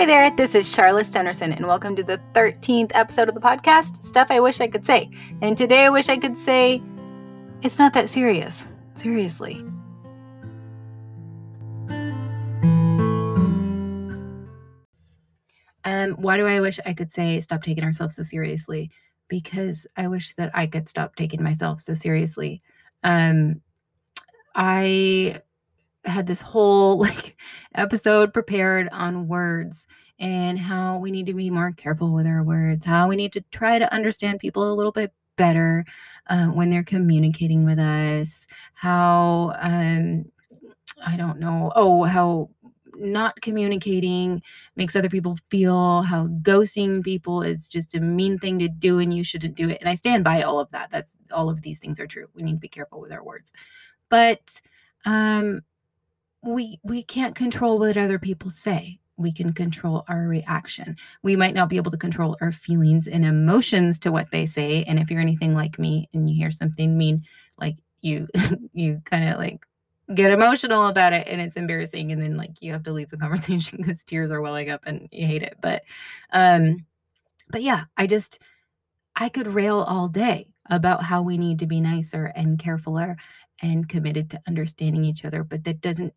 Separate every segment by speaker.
Speaker 1: Hi there, this is Charlotte Stennerson, and welcome to the 13th episode of the podcast, Stuff I Wish I Could Say. And today I wish I could say, it's not that serious. Seriously. Um, why do I wish I could say, stop taking ourselves so seriously? Because I wish that I could stop taking myself so seriously. Um, I had this whole like episode prepared on words and how we need to be more careful with our words, how we need to try to understand people a little bit better um, when they're communicating with us, how um, I don't know, oh, how not communicating makes other people feel, how ghosting people is just a mean thing to do and you shouldn't do it. And I stand by all of that. That's all of these things are true. We need to be careful with our words. But um we we can't control what other people say. We can control our reaction. We might not be able to control our feelings and emotions to what they say and if you're anything like me and you hear something mean like you you kind of like get emotional about it and it's embarrassing and then like you have to leave the conversation because tears are welling up and you hate it. But um but yeah i just i could rail all day about how we need to be nicer and carefuler and committed to understanding each other but that doesn't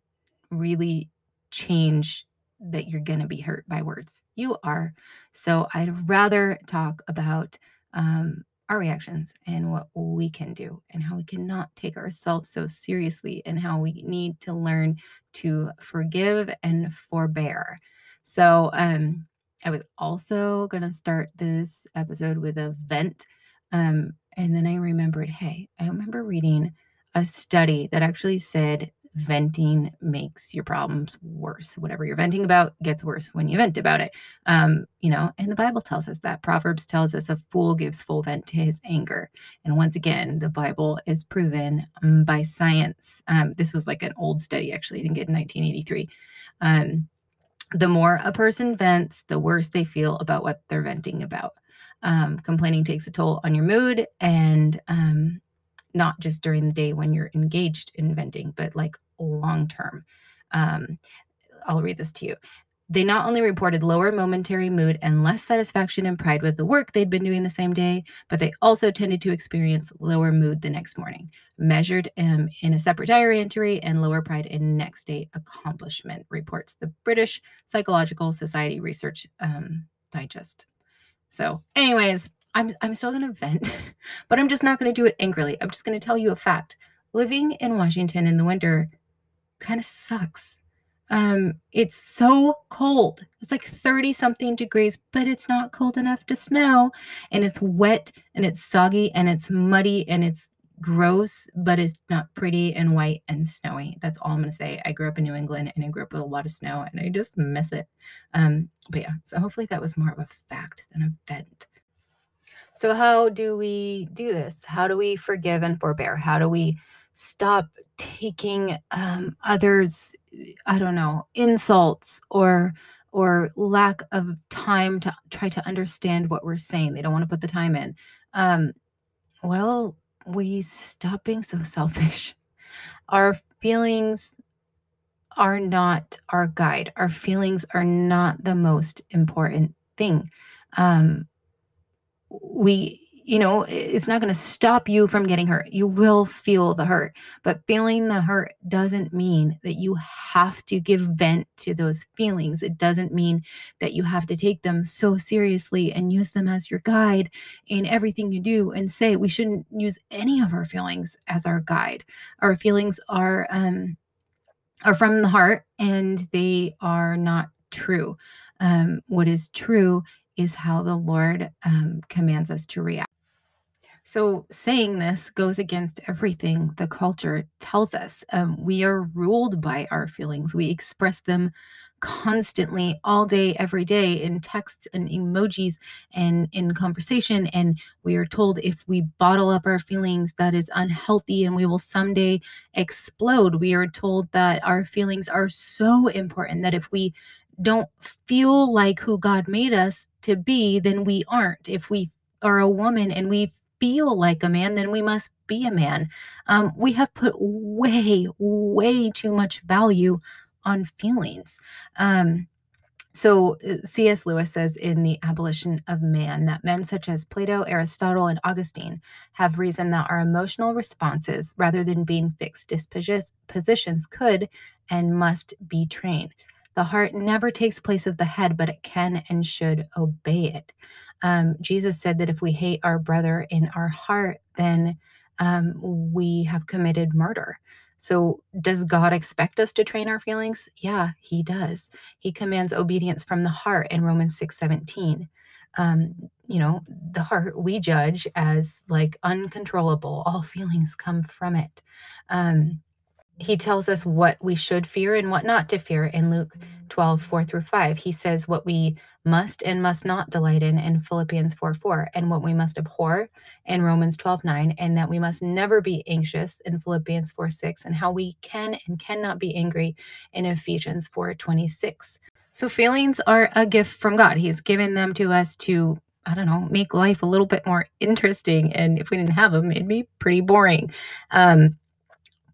Speaker 1: really change that you're going to be hurt by words. You are. So I'd rather talk about um, our reactions and what we can do and how we cannot take ourselves so seriously and how we need to learn to forgive and forbear. So um, I was also going to start this episode with a vent. Um, and then I remembered hey, I remember reading a study that actually said venting makes your problems worse. Whatever you're venting about gets worse when you vent about it. Um, you know, and the Bible tells us that. Proverbs tells us a fool gives full vent to his anger. And once again, the Bible is proven um, by science. Um, this was like an old study, actually, I think in 1983. Um, the more a person vents, the worse they feel about what they're venting about. Um, complaining takes a toll on your mood and um, not just during the day when you're engaged in venting, but like long term. Um, I'll read this to you. They not only reported lower momentary mood and less satisfaction and pride with the work they'd been doing the same day, but they also tended to experience lower mood the next morning, measured um, in a separate diary entry, and lower pride in next day accomplishment, reports the British Psychological Society Research um, Digest. So, anyways, I'm, I'm still going to vent, but I'm just not going to do it angrily. I'm just going to tell you a fact. Living in Washington in the winter kind of sucks. Um, it's so cold. It's like 30 something degrees, but it's not cold enough to snow. And it's wet and it's soggy and it's muddy and it's gross, but it's not pretty and white and snowy. That's all I'm going to say. I grew up in New England and I grew up with a lot of snow and I just miss it. Um, but yeah, so hopefully that was more of a fact than a vent. So, how do we do this? How do we forgive and forbear? How do we stop taking um, others i don't know insults or or lack of time to try to understand what we're saying. They don't want to put the time in. Um, well we stop being so selfish. Our feelings are not our guide. Our feelings are not the most important thing. Um, we you know, it's not going to stop you from getting hurt. You will feel the hurt, but feeling the hurt doesn't mean that you have to give vent to those feelings. It doesn't mean that you have to take them so seriously and use them as your guide in everything you do and say. We shouldn't use any of our feelings as our guide. Our feelings are um are from the heart and they are not true. Um, what is true is how the Lord um, commands us to react. So, saying this goes against everything the culture tells us. Um, we are ruled by our feelings, we express them constantly, all day, every day, in texts and emojis and in conversation. And we are told if we bottle up our feelings, that is unhealthy and we will someday explode. We are told that our feelings are so important that if we don't feel like who God made us to be, then we aren't. If we are a woman and we feel like a man, then we must be a man. Um, we have put way, way too much value on feelings. Um, So, uh, C.S. Lewis says in The Abolition of Man that men such as Plato, Aristotle, and Augustine have reasoned that our emotional responses, rather than being fixed dispositions, could and must be trained. The heart never takes place of the head, but it can and should obey it. Um, Jesus said that if we hate our brother in our heart, then um, we have committed murder. So, does God expect us to train our feelings? Yeah, He does. He commands obedience from the heart in Romans 6 17. Um, you know, the heart we judge as like uncontrollable, all feelings come from it. Um, he tells us what we should fear and what not to fear in Luke 12, 4 through 5. He says what we must and must not delight in in Philippians 4, 4, and what we must abhor in Romans 12, 9, and that we must never be anxious in Philippians 4, 6, and how we can and cannot be angry in Ephesians 4, 26. So feelings are a gift from God. He's given them to us to I don't know, make life a little bit more interesting. And if we didn't have them, it'd be pretty boring. Um,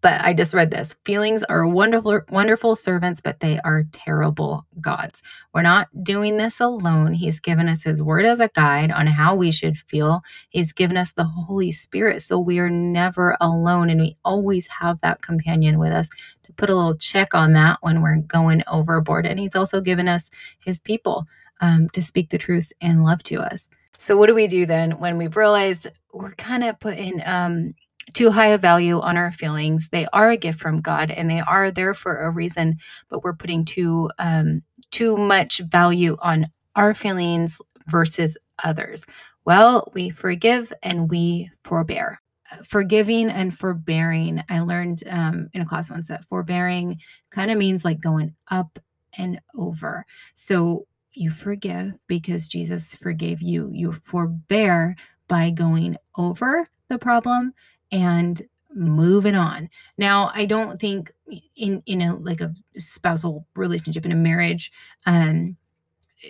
Speaker 1: but I just read this. Feelings are wonderful, wonderful servants, but they are terrible gods. We're not doing this alone. He's given us his word as a guide on how we should feel. He's given us the Holy Spirit. So we are never alone and we always have that companion with us to put a little check on that when we're going overboard. And he's also given us his people um, to speak the truth and love to us. So, what do we do then when we've realized we're kind of putting um, too high a value on our feelings. They are a gift from God and they are there for a reason, but we're putting too um, too much value on our feelings versus others. Well, we forgive and we forbear. Forgiving and forbearing. I learned um, in a class once that forbearing kind of means like going up and over. So you forgive because Jesus forgave you. You forbear by going over the problem and moving on. Now, I don't think in in a like a spousal relationship in a marriage, um,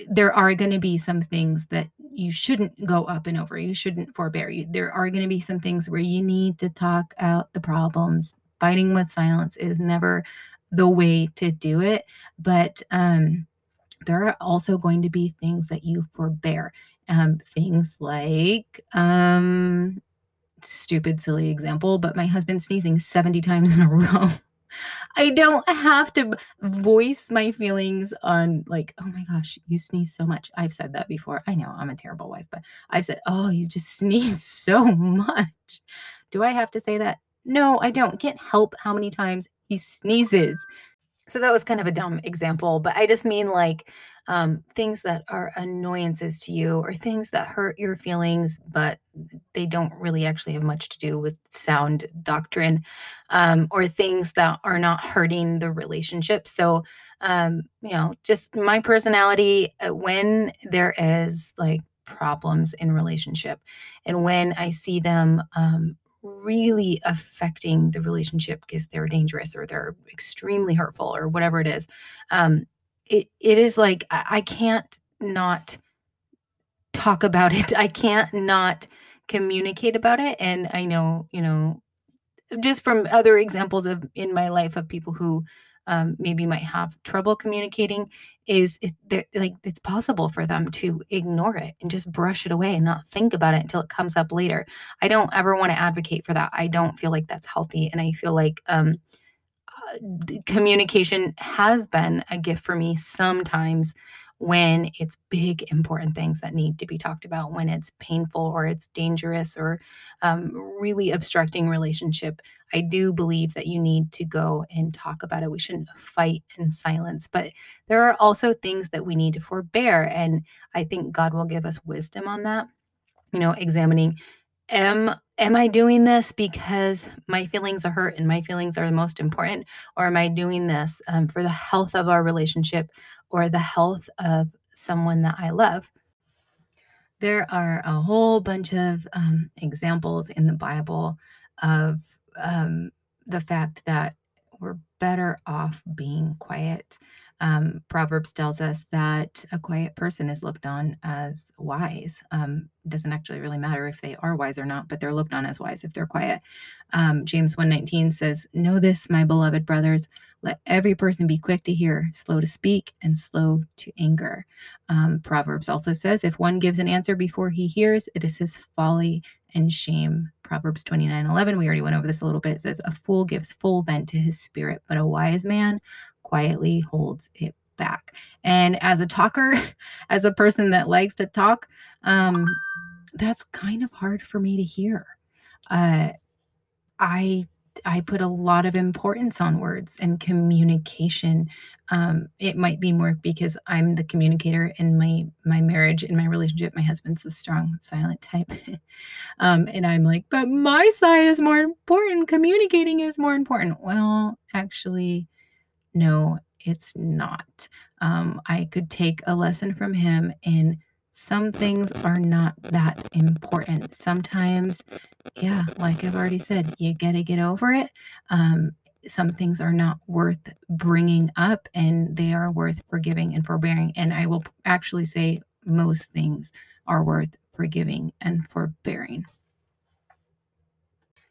Speaker 1: there are going to be some things that you shouldn't go up and over. You shouldn't forbear. You, there are going to be some things where you need to talk out the problems. Fighting with silence is never the way to do it, but um, there are also going to be things that you forbear. Um, things like um, stupid, silly example, but my husband sneezing 70 times in a row. I don't have to voice my feelings on, like, oh my gosh, you sneeze so much. I've said that before. I know I'm a terrible wife, but I've said, oh, you just sneeze so much. Do I have to say that? No, I don't. Can't help how many times he sneezes. So that was kind of a dumb example, but I just mean like um, things that are annoyances to you or things that hurt your feelings, but they don't really actually have much to do with sound doctrine um, or things that are not hurting the relationship. So, um, you know, just my personality, uh, when there is like problems in relationship and when I see them um, really affecting the relationship because they're dangerous or they're extremely hurtful or whatever it is um it, it is like I, can't not talk about it. I can't not communicate about it. And i know you know just from other examples of in my life of people who um, maybe might have trouble communicating is it like it's possible for them to ignore it and just brush it away and not think about it until it comes up later. I don't ever want to advocate for that. I don't feel like that's healthy. And i feel like um, communication has been a gift for me sometimes when it's big, important things that need to be talked about, when it's painful or it's dangerous or um, really obstructing relationship. I do believe that you need to go and talk about it. We shouldn't fight in silence, but there are also things that we need to forbear. And I think God will give us wisdom on that. You know, examining am am I doing this because my feelings are hurt and my feelings are the most important? Or am I doing this um, for the health of our relationship or the health of someone that I love? There are a whole bunch of um, examples in the Bible of um, the fact that we're better off being quiet. Um, Proverbs tells us that a quiet person is looked on as wise. Um, doesn't actually really matter if they are wise or not, but they're looked on as wise if they're quiet. Um, James 1:19 says, "Know this, my beloved brothers, let every person be quick to hear, slow to speak, and slow to anger." Um, Proverbs also says, "If one gives an answer before he hears, it is his folly and shame." Proverbs 29:11, we already went over this a little bit, says, "A fool gives full vent to his spirit, but a wise man quietly holds it back." And as a talker, as a person that likes to talk, um, that's kind of hard for me to hear. Uh, I I put a lot of importance on words and communication. Um, it might be more because I'm the communicator in my my marriage, in my relationship. My husband's the strong, silent type, um, and I'm like, but my side is more important. Communicating is more important. Well, actually, no, it's not. Um, I could take a lesson from him in some things are not that important. Sometimes, yeah, like I've already said, you got to get over it. Um, some things are not worth bringing up and they are worth forgiving and forbearing. And I will actually say most things are worth forgiving and forbearing.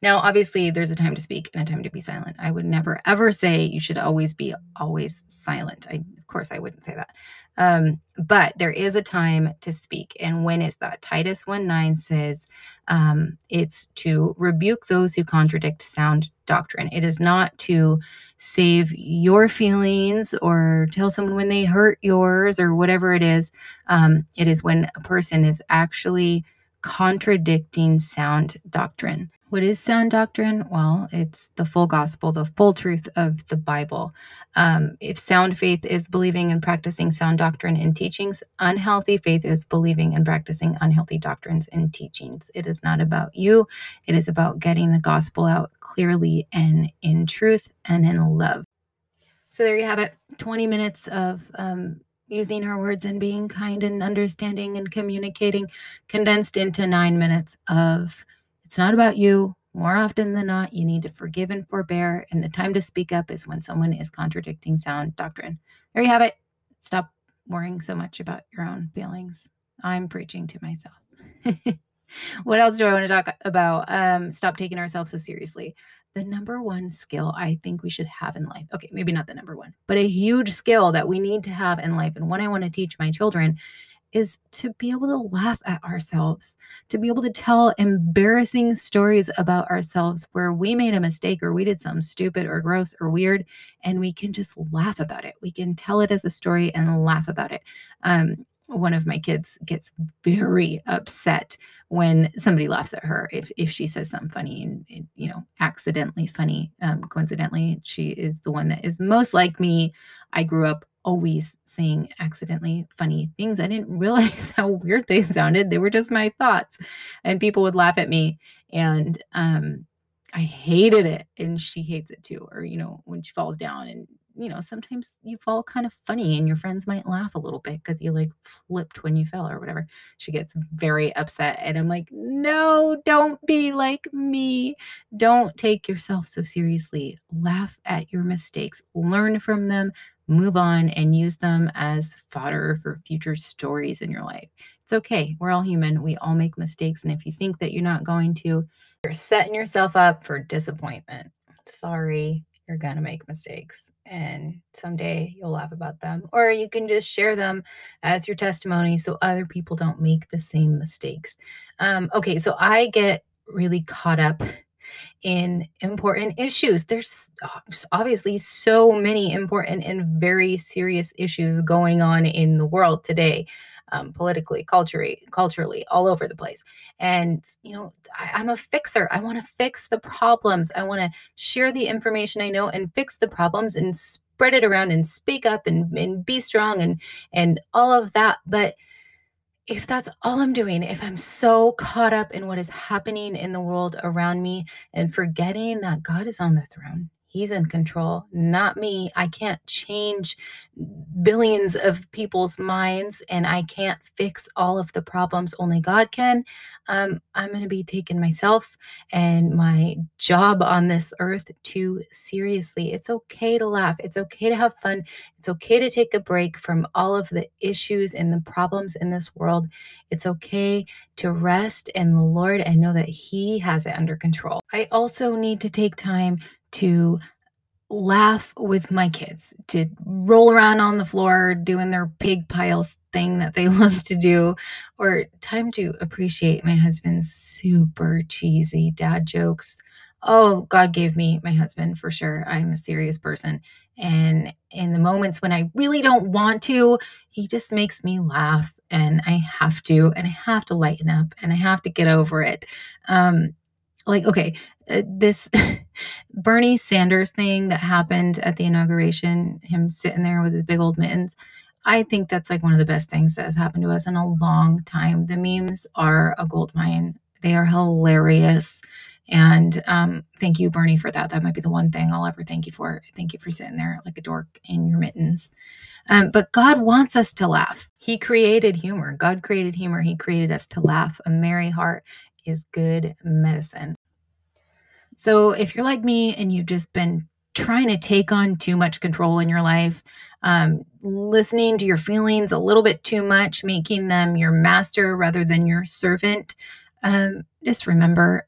Speaker 1: Now, obviously, there's a time to speak and a time to be silent. I would never ever say you should always be always silent. I, of course, I wouldn't say that. Um, but there is a time to speak. And when is that? Titus 1 9 says um, it's to rebuke those who contradict sound doctrine. It is not to save your feelings or tell someone when they hurt yours or whatever it is. Um, it is when a person is actually contradicting sound doctrine. What is sound doctrine? Well, it's the full gospel, the full truth of the Bible. Um, if sound faith is believing and practicing sound doctrine and teachings, unhealthy faith is believing and practicing unhealthy doctrines and teachings. It is not about you, it is about getting the gospel out clearly and in truth and in love. So there you have it 20 minutes of um, using her words and being kind and understanding and communicating, condensed into nine minutes of it's not about you. More often than not, you need to forgive and forbear, and the time to speak up is when someone is contradicting sound doctrine. There you have it. Stop worrying so much about your own feelings. I'm preaching to myself. what else do I want to talk about? Um, stop taking ourselves so seriously. The number one skill I think we should have in life. Okay, maybe not the number one, but a huge skill that we need to have in life, and one I want to teach my children is to be able to laugh at ourselves, to be able to tell embarrassing stories about ourselves where we made a mistake or we did something stupid or gross or weird, and we can just laugh about it. We can tell it as a story and laugh about it. Um, one of my kids gets very upset when somebody laughs at her if, if she says something funny and, you know accidentally funny um, coincidentally she is the one that is most like me i grew up always saying accidentally funny things. I didn't realize how weird they sounded. They were just my thoughts. And people would laugh at me. And um, I hated it. And she hates it too. Or, you know, when she falls down and, you know, sometimes you fall kind of funny and your friends might laugh a little bit because you like flipped when you fell or whatever. She gets very upset. And I'm like, no, don't be like me. Don't take yourself so seriously. Laugh at your mistakes, learn from them, move on and use them as fodder for future stories in your life. It's okay. We're all human. We all make mistakes. And if you think that you're not going to, you're setting yourself up for disappointment. Sorry, you're going to make mistakes. And someday you'll laugh about them. Or you can just share them as your testimony so other people don't make the same mistakes. Um, okay, so I get really caught up in important issues. There's obviously so many important and very serious issues going on in the world today. Um, politically, culturally, culturally, all over the place. And you know, I, I'm a fixer. I want to fix the problems. I want to share the information I know and fix the problems and spread it around and speak up and, and be strong and and all of that. But if that's all I'm doing, if I'm so caught up in what is happening in the world around me and forgetting that God is on the throne, He's in control, not me. I can't change billions of people's minds and I can't fix all of the problems. Only God can. Um, I'm going to be taking myself and my job on this earth too seriously. It's okay to laugh. It's okay to have fun. It's okay to take a break from all of the issues and the problems in this world. It's okay to rest in the Lord and know that He has it under control. I also need to take time to laugh with my kids, to roll around on the floor doing their pig piles thing that they love to do, or time to appreciate my husband's super cheesy dad jokes. Oh, God gave me my husband for sure. I'm a serious person. And in the moments when I really don't want to, he just makes me laugh and I have to, and I have to lighten up and I have to get over it. Um, like, okay, this Bernie Sanders thing that happened at the inauguration, him sitting there with his big old mittens, I think that's like one of the best things that has happened to us in a long time. The memes are a gold mine. They are hilarious. And um, thank you, Bernie, for that. That might be the one thing I'll ever thank you for. Thank you for sitting there like a dork in your mittens. Um, but God wants us to laugh. He created humor. God created humor. He created us to laugh. A merry heart is good medicine. So if you're like me and you've just been trying to take on too much control in your life, um, listening to your feelings a little bit too much, making them your master rather than your servant, um, just remember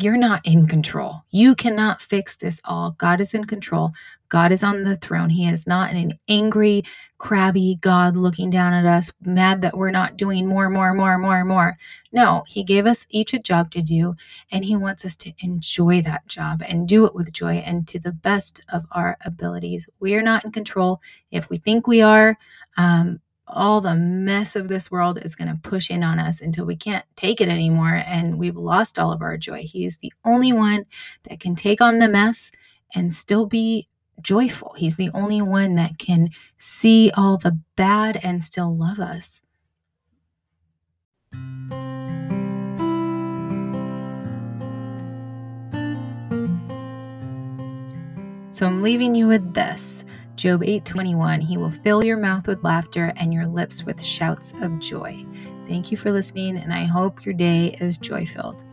Speaker 1: you're not in control. You cannot fix this all. God is in control. God is on the throne. He is not an angry, crabby God looking down at us, mad that we're not doing more, more, more, more, more. No, He gave us each a job to do, and He wants us to enjoy that job and do it with joy and to the best of our abilities. We are not in control. If we think we are, um, all the mess of this world is going to push in on us until we can't take it anymore and we've lost all of our joy. He's the only one that can take on the mess and still be joyful. He's the only one that can see all the bad and still love us. So I'm leaving you with this. Job 8:21, he will fill your mouth with laughter and your lips with shouts of joy. Thank you for listening and I hope your day is joy-filled.